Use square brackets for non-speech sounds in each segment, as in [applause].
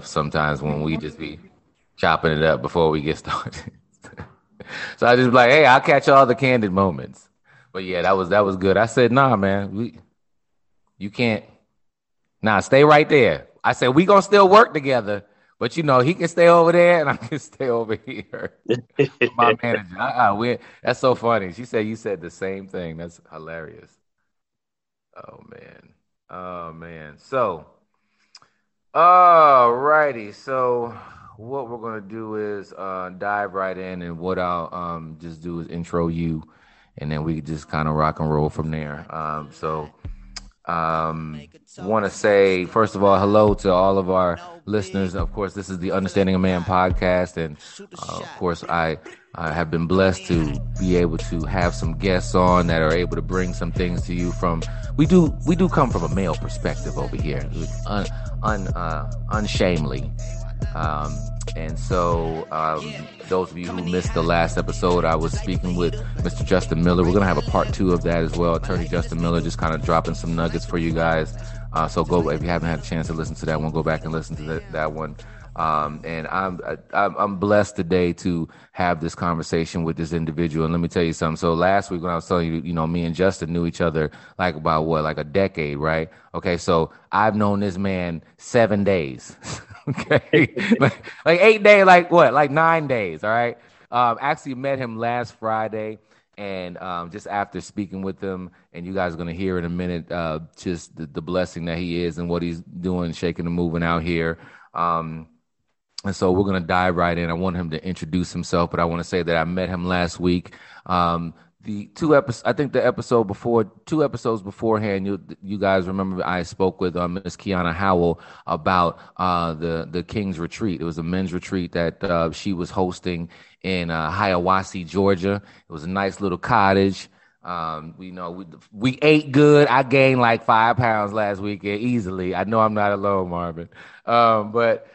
sometimes when we just be chopping it up before we get [laughs] started. so I just be like, hey, I'll catch all the candid moments. But yeah, that was that was good. I said, nah, man, we you can't nah, stay right there. I said, we gonna still work together, but you know, he can stay over there and [laughs] I can stay over here. [laughs] My manager. Uh-uh, that's so funny. She said you said the same thing. That's hilarious. Oh man. Oh man. So all righty. So what we're gonna do is uh, dive right in, and what I'll um, just do is intro you, and then we just kind of rock and roll from there. Um, so, um, want to say first of all, hello to all of our listeners. Of course, this is the Understanding a Man podcast, and uh, of course, I. I have been blessed to be able to have some guests on that are able to bring some things to you from we do we do come from a male perspective over here un, un uh, unshamely um, and so, um, those of you who missed the last episode, I was speaking with Mr. Justin Miller. We're to have a part two of that as well. Attorney Justin Miller just kind of dropping some nuggets for you guys. Uh, so go if you haven't had a chance to listen to that one, go back and listen to that, that one. Um, and I'm, I'm I'm blessed today to have this conversation with this individual. And let me tell you something. So last week when I was telling you, you know, me and Justin knew each other like about what, like a decade, right? Okay, so I've known this man seven days. [laughs] okay, [laughs] like, like eight days, like what, like nine days. All right. Um, actually met him last Friday. And um, just after speaking with him, and you guys are going to hear in a minute, uh, just the, the, blessing that he is and what he's doing, shaking and moving out here. Um, and so we're going to dive right in. I want him to introduce himself, but I want to say that I met him last week. Um, the two episodes, I think the episode before, two episodes beforehand, you you guys remember I spoke with uh, Miss Kiana Howell about uh, the the King's Retreat. It was a men's retreat that uh, she was hosting in uh, Hiawassee, Georgia. It was a nice little cottage. Um, we know we we ate good. I gained like five pounds last weekend easily. I know I'm not alone, Marvin. Um, but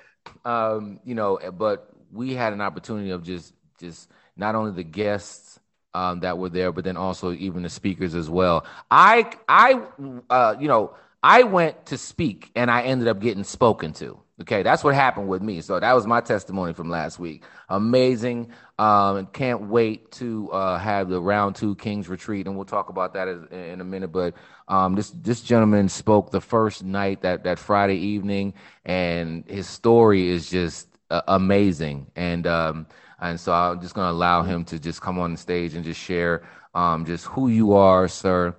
um, you know, but we had an opportunity of just just not only the guests um, that were there, but then also even the speakers as well. I I uh, you know I went to speak and I ended up getting spoken to. Okay, that's what happened with me. So that was my testimony from last week. Amazing. Um, can't wait to uh, have the round two Kings retreat, and we'll talk about that in a minute. But um, this this gentleman spoke the first night that that Friday evening, and his story is just uh, amazing. And um, and so I'm just going to allow him to just come on the stage and just share um, just who you are, sir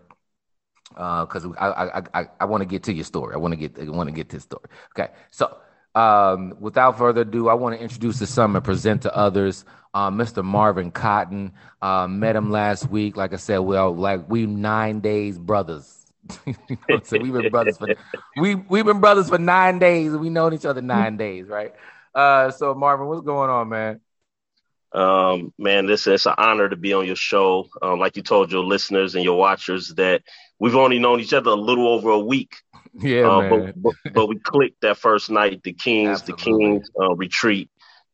because uh, I I I, I want to get to your story. I want to get I want to get to the story. Okay, so um, without further ado, I want to introduce to some and present to others uh, Mr. Marvin Cotton. Uh, met him last week. Like I said, well, like we nine days brothers. [laughs] you know so we've been brothers for we we've been brothers for nine days. We known each other nine days, right? Uh, so Marvin, what's going on, man? Um, man, this it's an honor to be on your show. Um, like you told your listeners and your watchers that we've only known each other a little over a week. Yeah, uh, but, but, but, we clicked that first night, the Kings, Absolutely. the Kings uh, retreat,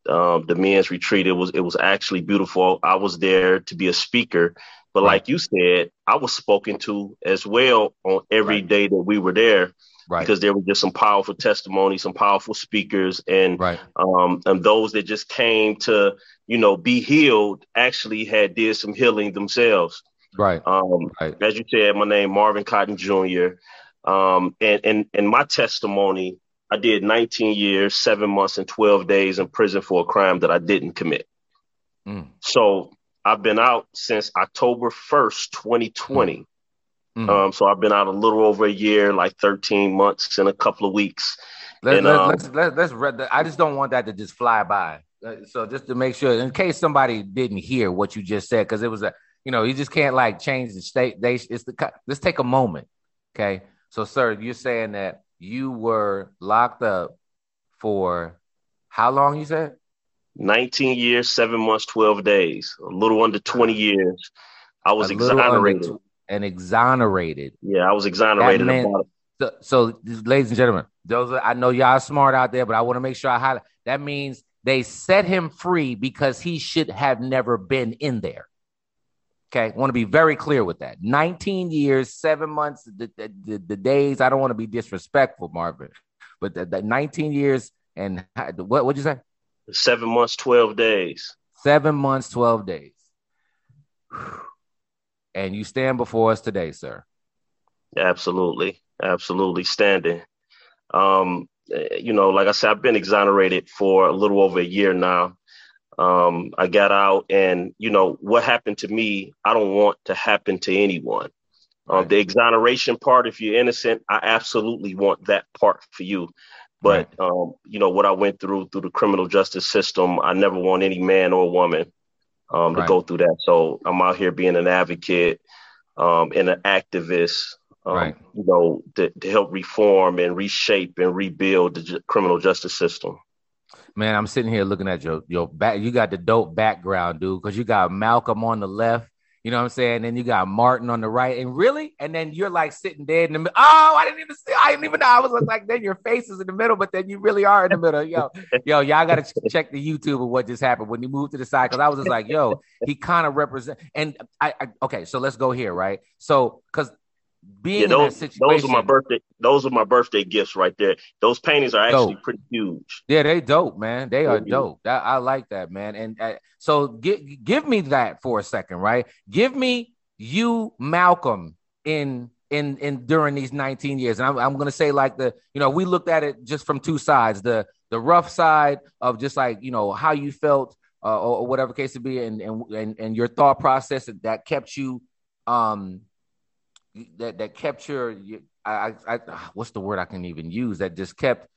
um, the men's retreat. It was it was actually beautiful. I was there to be a speaker, but right. like you said, I was spoken to as well on every right. day that we were there. Right. Because there were just some powerful testimonies, some powerful speakers, and right. um, and those that just came to you know be healed actually had did some healing themselves. Right. Um, right. As you said, my name Marvin Cotton Jr. Um, and and and my testimony, I did 19 years, seven months, and 12 days in prison for a crime that I didn't commit. Mm. So I've been out since October 1st, 2020. Mm. Um, so I've been out a little over a year, like 13 months and a couple of weeks. Let, and, let, um, let's let, let's read I just don't want that to just fly by. Uh, so just to make sure, in case somebody didn't hear what you just said, because it was a, you know, you just can't like change the state. They, it's the let's take a moment, okay? So, sir, you're saying that you were locked up for how long? You said 19 years, seven months, 12 days, a little under 20 uh, years. I was exonerated. and exonerated. Yeah, I was exonerated. Meant, so, so, ladies and gentlemen, those are, I know y'all smart out there, but I want to make sure I highlight. That means they set him free because he should have never been in there. Okay, I want to be very clear with that. 19 years, seven months, the, the, the days. I don't want to be disrespectful, Marvin, but the, the 19 years, and what would you say? Seven months, twelve days. Seven months, twelve days. And you stand before us today, sir. Absolutely, absolutely standing. Um, you know, like I said, I've been exonerated for a little over a year now. Um, I got out, and you know what happened to me. I don't want to happen to anyone. Um, right. The exoneration part, if you're innocent, I absolutely want that part for you. But right. um, you know what I went through through the criminal justice system, I never want any man or woman um, right. to go through that. So I'm out here being an advocate um, and an activist, um, right. you know, to, to, help reform and reshape and rebuild the criminal justice system. Man, I'm sitting here looking at your your back. You got the dope background, dude, because you got Malcolm on the left you know what I'm saying? Then you got Martin on the right, and really, and then you're like sitting dead in the middle. Oh, I didn't even see. I didn't even know. I was like, then your face is in the middle, but then you really are in the middle. Yo, [laughs] yo, y'all got to check the YouTube of what just happened when you moved to the side because I was just like, yo, he kind of represent. And I, I, okay, so let's go here, right? So because being yeah, those, those are my birthday. Those are my birthday gifts right there. Those paintings are actually dope. pretty huge. Yeah, they dope, man. They are dope. That, I like that, man. And uh, so give give me that for a second, right? Give me you, Malcolm, in in in during these 19 years. And I'm, I'm gonna say like the you know we looked at it just from two sides the the rough side of just like you know how you felt uh, or, or, whatever case to be, and and and, and your thought process that kept you um that that kept your, I, I, ah, what's the word I can even use that just kept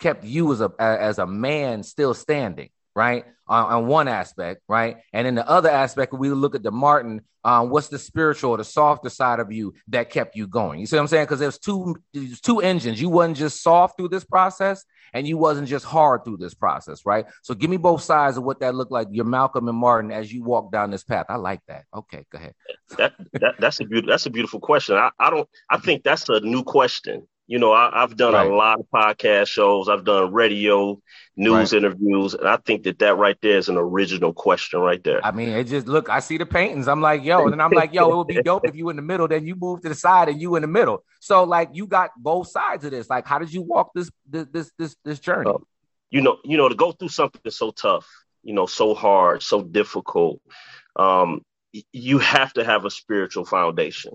kept you as a as a man still standing right on, on one aspect right? And in the other aspect we look at the martin um, what's the spiritual the softer side of you that kept you going? You see what i'm saying? Because there's two there's two engines. You wasn't just soft through this process and you wasn't just hard through this process right? So give me both sides of what that looked like your malcolm and martin as you walk down this path. I like that. Okay go ahead. That, that that's a beautiful that's a beautiful question. I, I don't i think that's a new question you know, I, have done right. a lot of podcast shows. I've done radio, news right. interviews, and I think that that right there is an original question right there. I mean, it just look. I see the paintings. I'm like, yo, and I'm like, yo, it would be dope if you in the middle. Then you move to the side, and you in the middle. So like, you got both sides of this. Like, how did you walk this this this this, this journey? Uh, you know, you know, to go through something so tough, you know, so hard, so difficult. Um, you have to have a spiritual foundation.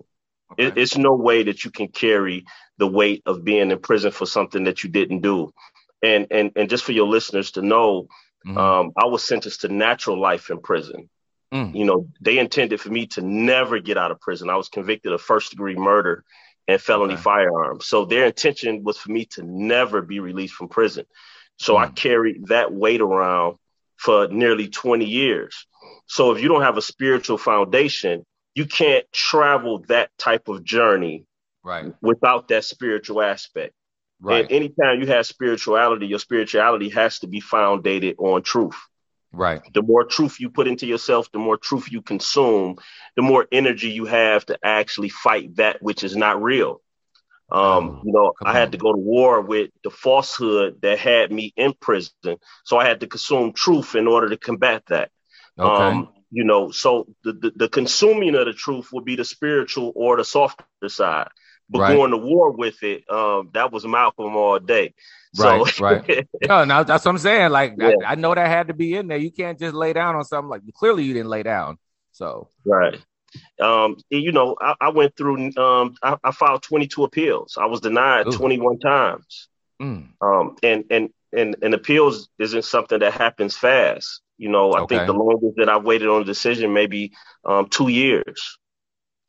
Okay. It, it's no way that you can carry the weight of being in prison for something that you didn't do. And and and just for your listeners to know, mm-hmm. um, I was sentenced to natural life in prison. Mm. You know, they intended for me to never get out of prison. I was convicted of first degree murder and felony okay. firearms. So their intention was for me to never be released from prison. So mm. I carried that weight around for nearly 20 years. So if you don't have a spiritual foundation, you can't travel that type of journey right. without that spiritual aspect. Right. and anytime you have spirituality your spirituality has to be founded on truth. Right. The more truth you put into yourself the more truth you consume the more energy you have to actually fight that which is not real. Um, oh, you know, I had to go to war with the falsehood that had me in prison. So I had to consume truth in order to combat that. Okay. Um, you know, so the, the, the, consuming of the truth would be the spiritual or the softer side. But right. going to war with it, um, that was Malcolm all day. Right, so, right. [laughs] no, no, that's what I'm saying. Like, yeah. I, I, know that had to be in there. You can't just lay down on something like clearly you didn't lay down. So, right. Um, you know, I, I went through. Um, I, I, filed 22 appeals. I was denied Ooh. 21 times. Mm. Um, and and and and appeals isn't something that happens fast. You know, I okay. think the longest that I've waited on a decision maybe um, two years,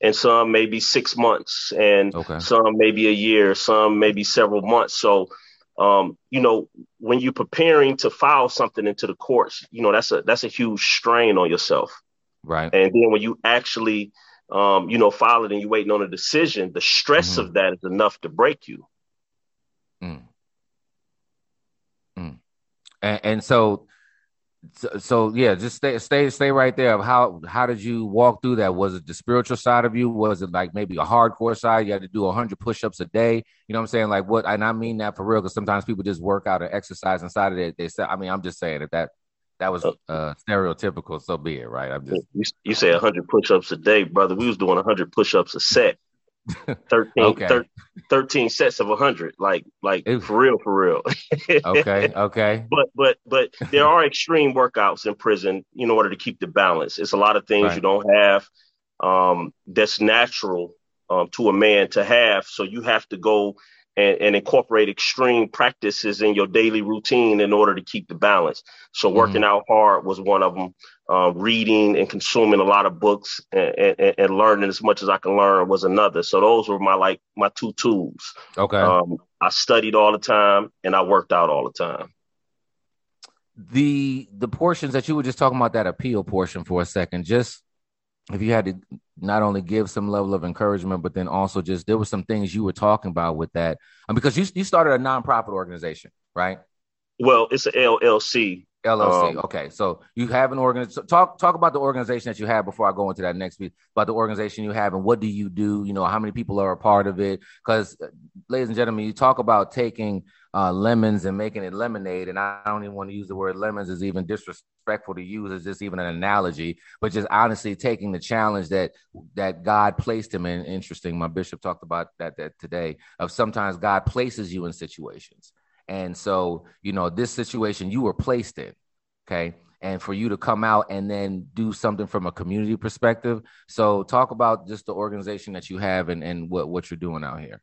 and some maybe six months, and okay. some maybe a year, some maybe several months. So, um, you know, when you're preparing to file something into the courts, you know that's a that's a huge strain on yourself. Right. And then when you actually, um, you know, file it and you're waiting on a decision, the stress mm-hmm. of that is enough to break you. Mm. Mm. And, and so so, so, yeah, just stay stay stay right there. How how did you walk through that? Was it the spiritual side of you? Was it like maybe a hardcore side? You had to do hundred push-ups a day. You know what I'm saying? Like what? And I mean that for real because sometimes people just work out or exercise inside of it. They say, I mean, I'm just saying that that that was uh, stereotypical. So be it, right? I'm just you, you say hundred push-ups a day, brother. We was doing hundred push-ups a set. 13, okay. thir- 13 sets of 100 like like Oof. for real for real [laughs] okay okay but but but there are extreme workouts in prison in order to keep the balance it's a lot of things right. you don't have um, that's natural um, to a man to have so you have to go and, and, incorporate extreme practices in your daily routine in order to keep the balance. So mm-hmm. working mm-hmm. out hard was one of them. Uh, reading and consuming a lot of books and, and, and, learning as much as I can learn was another. So those were my like my two tools. Okay. Um, I studied all the time and I worked out all the time. The the portions that you were just talking about that appeal portion for a second, just if you had to not only give some level of encouragement, but then also just there were some things you were talking about with that, um, because you you started a nonprofit organization, right? Well, it's an LLC. LLC. Um, okay, so you have an organization. So talk talk about the organization that you have before I go into that next piece about the organization you have and what do you do? You know, how many people are a part of it? Because, uh, ladies and gentlemen, you talk about taking uh, lemons and making it lemonade. And I don't even want to use the word lemons is even disrespectful to use. It's just even an analogy, but just honestly taking the challenge that that God placed him in. Interesting. My bishop talked about that that today. Of sometimes God places you in situations, and so you know this situation you were placed in. Okay. And for you to come out and then do something from a community perspective. So talk about just the organization that you have and, and what, what you're doing out here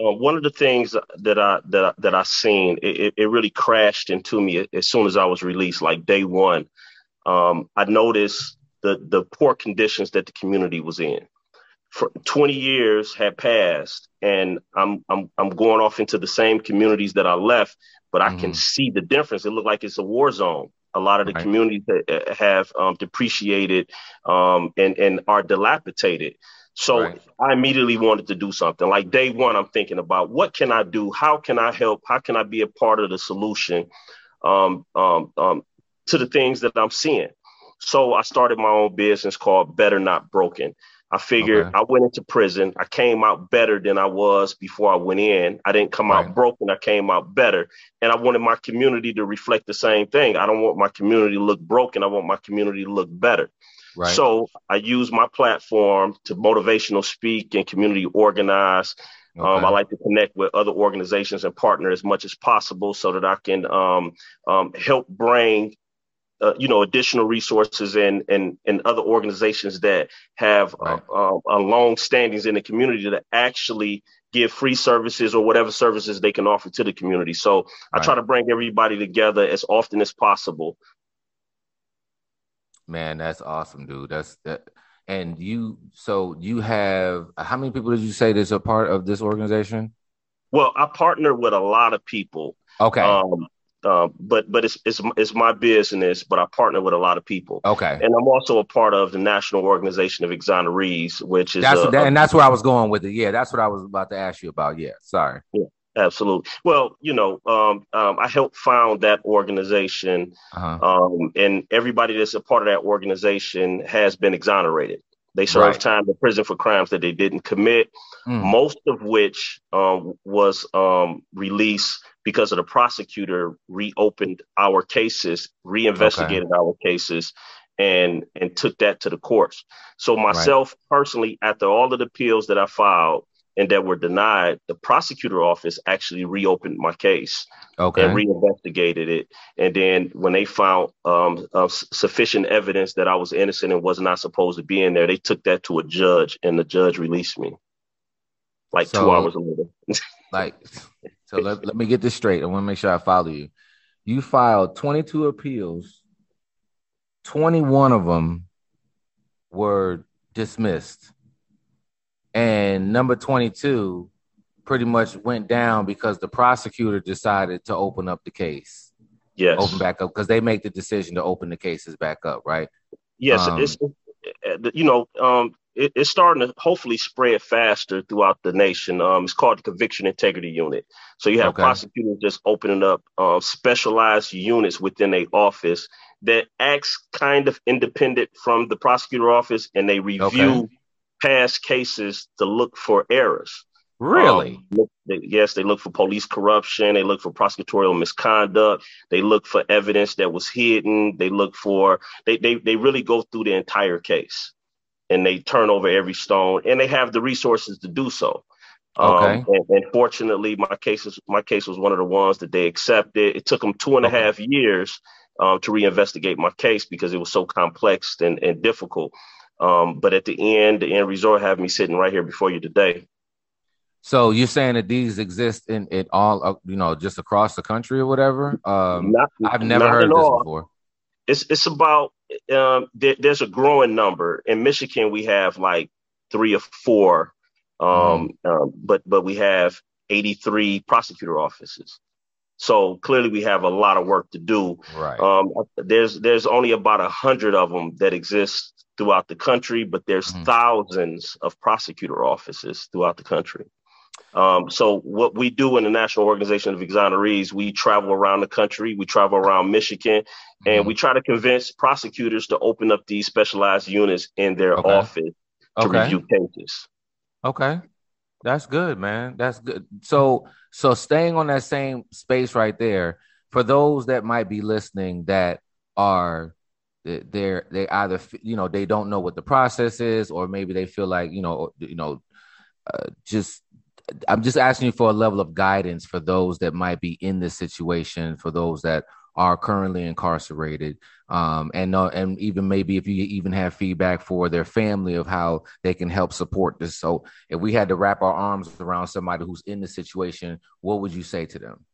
uh, one of the things that I that I, that I seen it, it really crashed into me as soon as I was released, like day one. Um, I noticed the the poor conditions that the community was in. For 20 years had passed, and I'm I'm I'm going off into the same communities that I left, but I mm-hmm. can see the difference. It looked like it's a war zone. A lot of the right. communities that have um, depreciated um, and and are dilapidated. So right. I immediately wanted to do something. Like day one, I'm thinking about what can I do? How can I help? How can I be a part of the solution um, um, um, to the things that I'm seeing? So I started my own business called Better Not Broken. I figured okay. I went into prison. I came out better than I was before I went in. I didn't come right. out broken. I came out better. And I wanted my community to reflect the same thing. I don't want my community to look broken. I want my community to look better. Right. So I use my platform to motivational speak and community organize. Um, okay. Um, I like to connect with other organizations and partner as much as possible so that I can um, um, help bring uh, you know additional resources and and and other organizations that have uh, right. uh, uh, long standings in the community that actually give free services or whatever services they can offer to the community. So right. I try to bring everybody together as often as possible Man, that's awesome, dude. That's that. And you, so you have how many people did you say is a part of this organization? Well, I partner with a lot of people. Okay. Um, uh, but but it's it's it's my business, but I partner with a lot of people. Okay, and I'm also a part of the National Organization of Exonerees, which is that's a, and that's where I was going with it. Yeah, that's what I was about to ask you about. Yeah, sorry. Yeah, Absolutely. Well, you know, um, um, I helped found that organization, uh-huh. um, and everybody that's a part of that organization has been exonerated. They served right. time in prison for crimes that they didn't commit, mm. most of which um, was um, released because of the prosecutor reopened our cases, reinvestigated okay. our cases, and and took that to the courts. So myself right. personally, after all of the appeals that I filed, and that were denied, the prosecutor office actually reopened my case okay. and reinvestigated it. And then when they found um, uh, sufficient evidence that I was innocent and was not supposed to be in there, they took that to a judge, and the judge released me. Like so, two hours later. [laughs] like, so let, let me get this straight. I want to make sure I follow you. You filed 22 appeals. 21 of them were dismissed and number 22 pretty much went down because the prosecutor decided to open up the case. Yes. Open back up because they make the decision to open the cases back up, right? Yes. Um, it's, you know, um, it, it's starting to hopefully spread faster throughout the nation. Um, it's called the Conviction Integrity Unit. So you have okay. prosecutors just opening up uh, specialized units within a office that acts kind of independent from the prosecutor office, and they review okay past cases to look for errors. Really? Um, look, they, yes, they look for police corruption. They look for prosecutorial misconduct. They look for evidence that was hidden. They look for they they they really go through the entire case. and they turn over every stone, and they have the resources to do so. Um, Okay. and, and fortunately, my case is my case was one of the ones that they accepted. It took them two and a Okay. half years um, to reinvestigate my case because it was so complex and, and difficult. Um, but at the end, the end result have me sitting right here before you today. So you're saying that these exist in it all, uh, you know, just across the country or whatever? Um, Not- I've never heard of this all. before. It's it's about um, there, there's a growing number in Michigan. We have like three or four, um, um, but but we have 83 prosecutor offices. So clearly, we have a lot of work to do. Right. Um, there's there's only about a hundred of them that exist throughout the country, but there's Mhm. thousands of prosecutor offices throughout the country. Um, so what we do in the National Organization of Exonerees, we travel around the country, we travel around Michigan, and Mhm. we try to convince prosecutors to open up these specialized units in their Okay. office to okay. review cases. Okay. That's good, man. That's good. So so staying on that same space right there, for those that might be listening that are they're they either you know they don't know what the process is or maybe they feel like you know you know uh, just I'm just asking you for a level of guidance for those that might be in this situation, for those that are currently incarcerated, um, and uh, and even maybe if you even have feedback for their family of how they can help support this. So, if we had to wrap our arms around somebody who's in the situation, what would you say to them?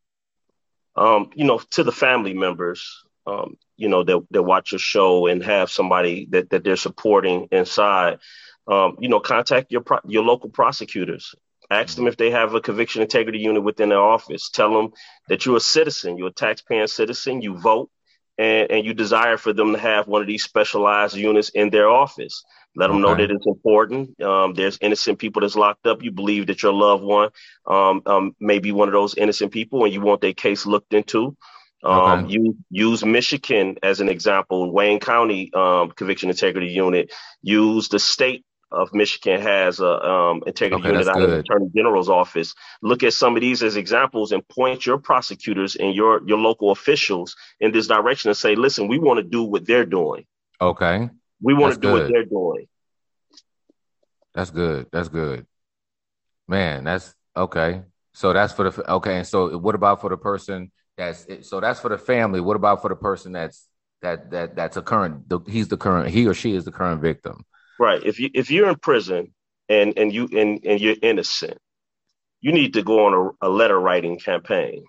um, you know, to the family members, um, you know, that, that watch your show and have somebody that, that they're supporting inside, um, you know, contact your pro- your local prosecutors. Ask them if they have a conviction integrity unit within their office. Tell them that you're a citizen, you're a taxpaying citizen, you vote, and, and you desire for them to have one of these specialized units in their office. Let them know that it's important. Um, there's innocent people that's locked up. You believe that your loved one um, um, may be one of those innocent people, and you want their case looked into. Um, Okay. You use Michigan as an example. Wayne County um, Conviction Integrity Unit. Use the state of Michigan has a um, integrity Okay, unit out of the. Attorney General's office. Look at some of these as examples and point your prosecutors and your your local officials in this direction and say, listen, we want to do what they're doing. Okay, We want to do what they're doing. that's good. That's good, man. That's okay. So that's for the okay. And so, what about for the person that's so that's for the family? What about for the person that's that that that's a current? The, he's the current. He or she is the current victim. Right. If you if you're in prison and and you and, and you're innocent, you need to go on a, a letter writing campaign.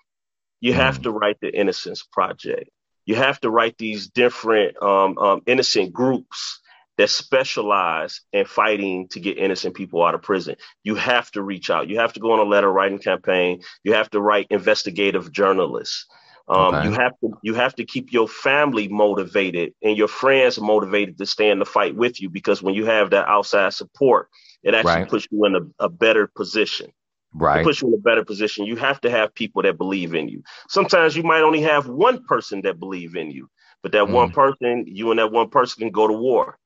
You have Mm. to write the Innocence Project. You have to write these different um, um, innocent groups that specialize in fighting to get innocent people out of prison. You have to reach out. You have to go on a letter writing campaign. You have to write investigative journalists. Um, Okay. You have to you have to keep your family motivated and your friends motivated to stay in the fight with you because when you have that outside support, it actually Right. puts you in a, a better position. It Right. puts you in a better position. You have to have people that believe in you. Sometimes you might only have one person that believe in you, but that Mm. one person, you and that one person can go to war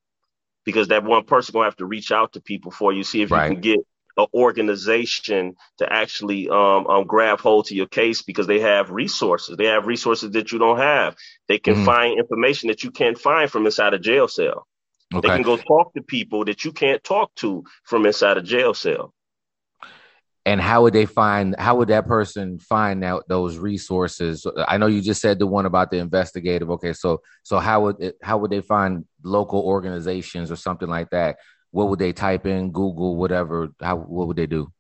because that one person gonna have to reach out to people for you, see if Right. you can get an organization to actually um, um, grab hold to your case because they have resources. They have resources that you don't have. They can Mhm. find information that you can't find from inside a jail cell. They can go talk to people that you can't talk to from inside a jail cell. and how would they find how would that person find out those resources i know you just said the one about the investigative okay so so how would it, how would they find local organizations or something like that what would they type in google whatever how what would they do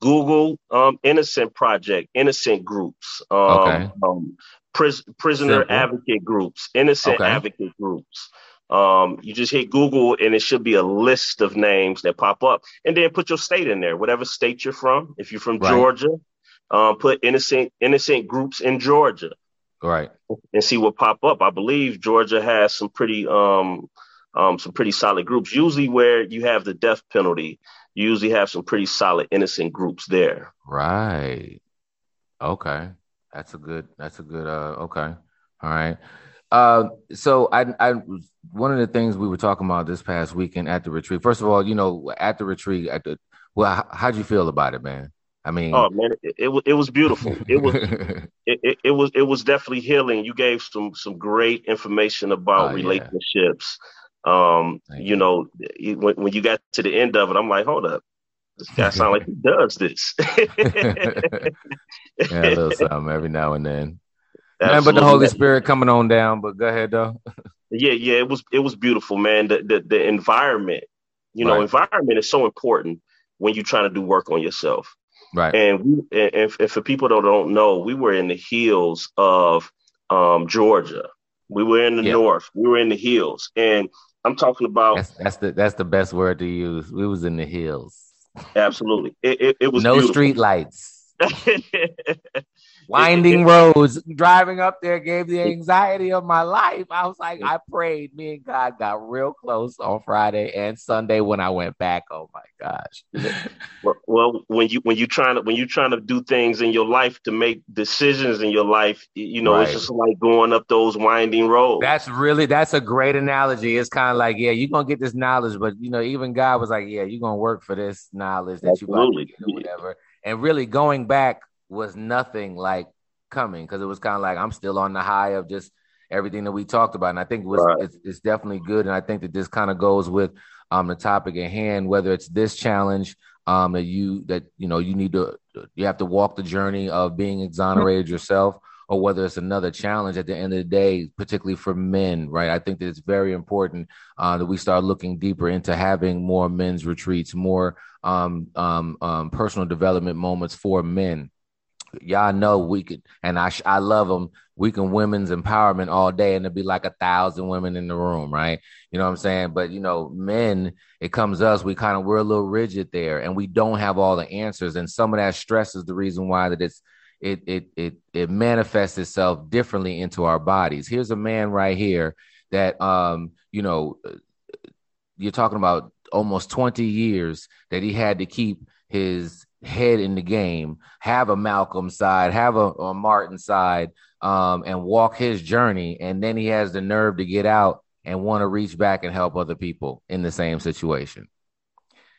Google um, Innocent Project, Innocent Groups, um, Okay. um, pris- prisoner Simple. advocate groups, Innocent Okay. advocate groups. Um, you just hit Google and it should be a list of names that pop up, and then put your state in there, whatever state you're from. If you're from Right. Georgia, um, put innocent innocent groups in Georgia right and see what pop up. I believe Georgia has some pretty um, um, some pretty solid groups. Usually, where you have the death penalty, you usually have some pretty solid innocent groups there. right okay that's a good that's a good uh okay all right uh so i i one of the things we were talking about this past weekend at the retreat first of all you know at the retreat at the well how, how'd you feel about it man i mean Oh man, it, it was it was beautiful. It was [laughs] it, it, it was it was definitely healing. You gave some some great information about Oh, relationships. Um, you, you know, when, when you got to the end of it, I'm like, hold up, this guy sound like he does this. [laughs] [laughs] yeah, a little something every now and then. Man, but the Holy Spirit coming on down. But go ahead though. yeah, yeah, it was it was beautiful, man. The the, the environment, you know, environment is so important when you're trying to do work on yourself. Right. And we and, and for people that don't know, we were in the hills of um, Georgia. We were in the north. We were in the hills, and I'm talking about that's, that's, the that's the best word to use. We was in the hills. Absolutely, it, it, it was no beautiful. street lights. [laughs] winding roads. Driving up there gave the anxiety of my life. I was like, I prayed. Me and God got real close on Friday and Sunday when I went back. Oh my gosh. [laughs] well, well, when you when you trying to when you trying to do things in your life to make decisions in your life, you know, right. it's just like going up those winding roads. That's really that's a great analogy. It's kind of like, yeah, you're gonna get this knowledge, but you know, even God was like, yeah, you're gonna work for this knowledge that Absolutely. you got whatever. And really going back was nothing like coming because it was kind of like I'm still on the high of just everything that we talked about, and I think it was right. it's, it's, definitely good, and I think that this kind of goes with um the topic at hand, whether it's this challenge um that you that you know you need to you have to walk the journey of being exonerated yourself or whether it's another challenge at the end of the day, particularly for men, right? I think that it's very important uh, that we start looking deeper into having more men's retreats, more um, um, um, personal development moments for men y'all know we could, and I I love them. We can women's empowerment all day, and there'd be like a thousand women in the room, right? You know what I'm saying? But you know, men, it comes us. We kind of we're a little rigid there, and we don't have all the answers. And some of that stress is the reason why that it's it it it it manifests itself differently into our bodies. Here's a man right here that um you know you're talking about almost 20 years that he had to keep his head in the game, have a Malcolm side, have a, a Martin side, um, and walk his journey. And then he has the nerve to get out and want to reach back and help other people in the same situation.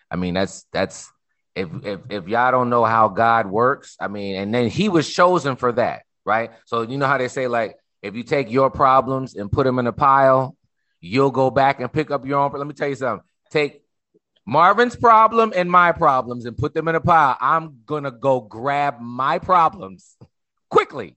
I mean, that's that's if if if y'all don't know how God works, I mean, and then he was chosen for that, right? So you know how they say like if you take your problems and put them in a pile, you'll go back and pick up your own. Let me tell you something. Take Marvin's problem and my problems and put them in a pile. I'm gonna go grab my problems quickly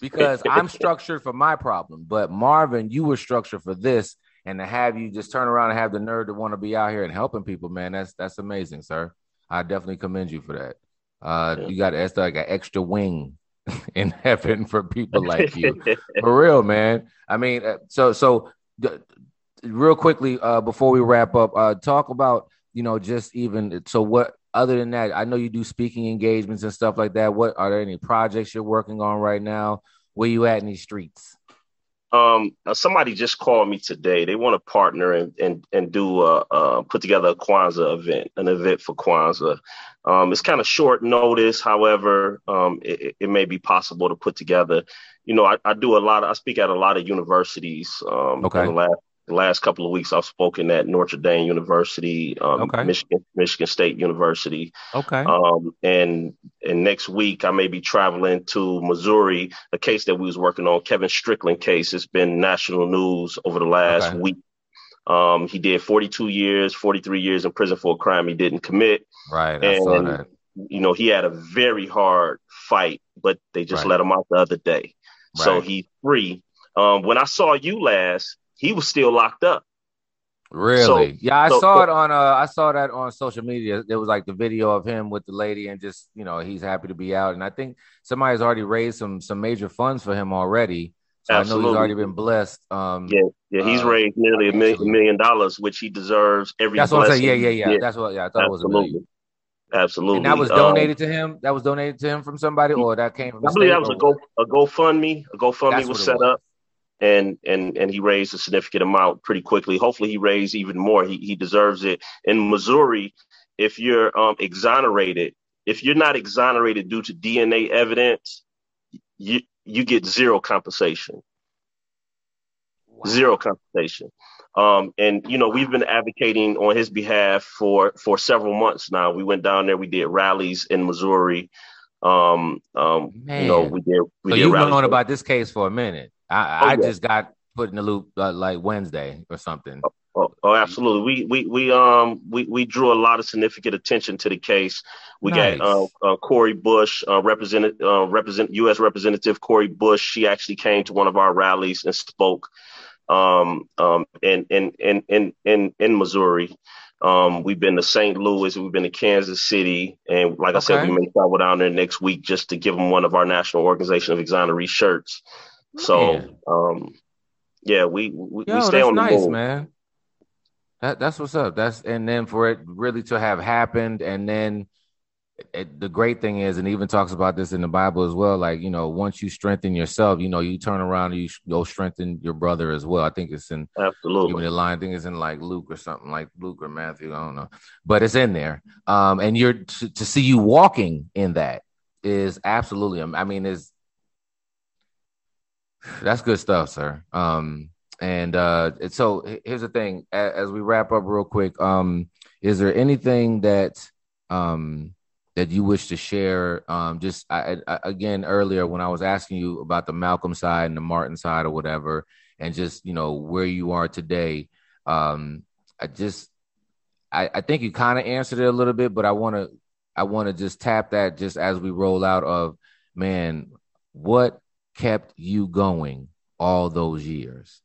because [laughs] I'm structured for my problem. But Marvin, you were structured for this, and to have you just turn around and have the nerve to want to be out here and helping people, man, that's that's amazing, sir. I definitely commend you for that. Uh, yeah. You got that's like an extra wing [laughs] in heaven for people like you, [laughs] for real, man. I mean, uh, so so real quickly uh, before we wrap up, uh, talk about you know just even so what other than that. I know you do speaking engagements and stuff like that. What are there any projects you're working on right now? Where you at in these streets? Um, uh, somebody just called me today. They want to partner and and and do a, uh, put together a Kwanzaa event, an event for Kwanzaa. Um, it's kind of short notice, however, um, it, it, may be possible to put together. You know, I, I, do a lot. Of, I speak at a lot of universities. Um, okay. The last the last couple of weeks I've spoken at Notre Dame University, um, okay. Michigan, Michigan State University. Okay. Um, and and next week I may be traveling to Missouri. A case that we was working on, Kevin Strickland case. It's been national news over the last okay. week. Um, he did 42 years, 43 years in prison for a crime he didn't commit. Right. I and, saw that. You know, he had a very hard fight, but they just right. let him out the other day. Right. So he's free. Um, when I saw you last, he was still locked up. Really? So, yeah, I so, saw it on uh I saw that on social media. There was like the video of him with the lady and just, you know, he's happy to be out. And I think somebody's already raised some some major funds for him already. So Absolutely. I know he's already been blessed. Um Yeah, yeah, he's uh, raised nearly a million, million dollars, which he deserves every That's what I'm saying. Yeah, yeah, yeah, yeah. That's what yeah, I thought Absolutely. it was a million. Absolutely. And that was donated um, to him. That was donated to him from somebody, or that came from. I believe that was a go a GoFundMe. A GoFundMe was set was. up and and and he raised a significant amount pretty quickly. Hopefully, he raised even more. He he deserves it. In Missouri, if you're um, exonerated, if you're not exonerated due to DNA evidence, you you get zero compensation. Wow. Zero compensation. Um, and you know we've been advocating on his behalf for for several months now. We went down there, we did rallies in Missouri. Um, um, you know, we did. We so did you've known about this case for a minute. I, oh, I yeah. just got put in the loop uh, like Wednesday or something. Oh, oh, absolutely. We we we um we we drew a lot of significant attention to the case. We nice. got uh, uh, Cori Bush, uh, represent uh, represent U.S. Representative Cori Bush. She actually came to one of our rallies and spoke um um in in in in in, in Missouri. Um, we've been to St. Louis, we've been to Kansas City, and like okay. I said, we may travel down there next week just to give them one of our National Organization of Exoneree shirts. So, um, yeah, we we, Yo, we stay on the nice, move. man. That that's what's up. That's and then for it really to have happened, and then it, the great thing is, and even talks about this in the Bible as well. Like you know, once you strengthen yourself, you know, you turn around and you go strengthen your brother as well. I think it's in absolutely the line. I think it's in like Luke or something like Luke or Matthew. I don't know, but it's in there. Um, and you're to, to see you walking in that is absolutely. I mean, is that's good stuff, sir. Um, and uh, so here's the thing: as we wrap up real quick, um, is there anything that um, that you wish to share? Um, just I, I, again earlier when I was asking you about the Malcolm side and the Martin side or whatever, and just you know where you are today. Um, I just I, I think you kind of answered it a little bit, but I want to I want to just tap that just as we roll out of man, what kept you going all those years?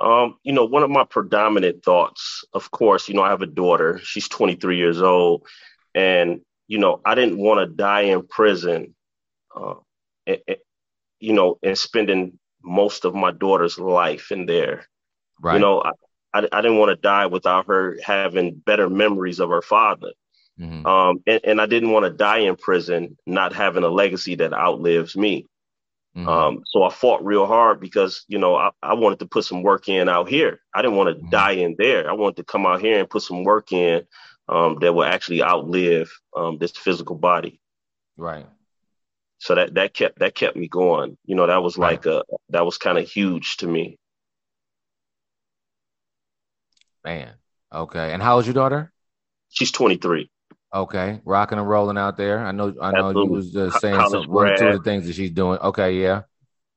Um, you know, one of my predominant thoughts, of course, you know, I have a daughter. She's 23 years old, and you know, I didn't want to die in prison. Uh, you know, and spending most of my daughter's life in there. Right. You know, I, I, I didn't want to die without her having better memories of her father. Mm-hmm. Um, and, and I didn't want to die in prison not having a legacy that outlives me. Mm-hmm. Um, so I fought real hard because, you know, I, I, wanted to put some work in out here. I didn't want to mm-hmm. die in there. I wanted to come out here and put some work in um, that will actually outlive um, this physical body. Right. So that that kept that kept me going. You know, that was like right. a that was kind of huge to me. Man. Okay. And how old is your daughter? She's 23. Okay, rocking and rolling out there. I know. I know Absolutely. you was just saying some, one or two of the things that she's doing. Okay, yeah.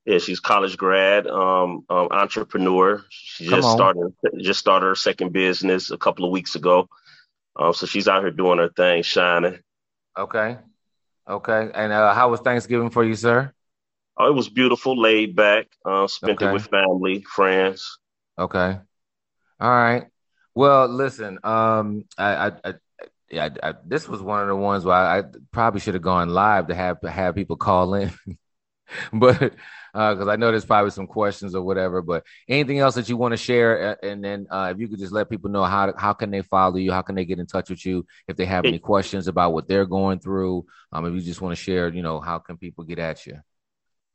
Yeah, she's college grad, um, um entrepreneur. She just started just started her second business a couple of weeks ago. Um, so she's out here doing her thing, shining. Okay, okay. And uh, how was Thanksgiving for you, sir? Oh, it was beautiful, laid back. Uh, spent okay. it with family, friends. Okay. All right. Well, listen. Um, I, I yeah, I, I, this was one of the ones where I, I probably should have gone live to have have people call in, [laughs] but because uh, I know there's probably some questions or whatever. But anything else that you want to share, and then uh, if you could just let people know how how can they follow you, how can they get in touch with you if they have any questions about what they're going through. Um, if you just want to share, you know, how can people get at you?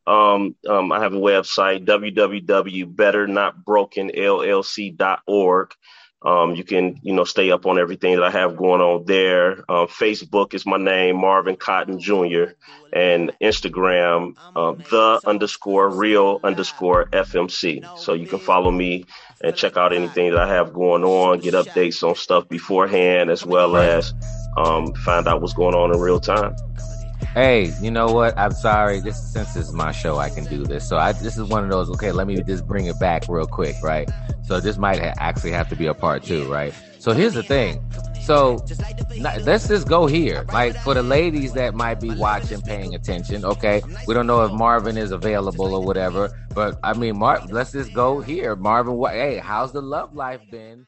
Um, um, I have a website www.betternotbrokenllc.org. Um, you can, you know, stay up on everything that I have going on there. Uh, Facebook is my name, Marvin Cotton Jr., and Instagram, uh, the underscore real underscore FMC. So you can follow me and check out anything that I have going on, get updates on stuff beforehand, as well as um, find out what's going on in real time. Hey, you know what? I'm sorry. This since this is my show, I can do this. So I this is one of those. Okay, let me just bring it back real quick, right? So this might ha- actually have to be a part two, right? So here's the thing. So let's just go here. Like for the ladies that might be watching, paying attention. Okay, we don't know if Marvin is available or whatever, but I mean, Mar- let's just go here. Marvin, what? Hey, how's the love life been?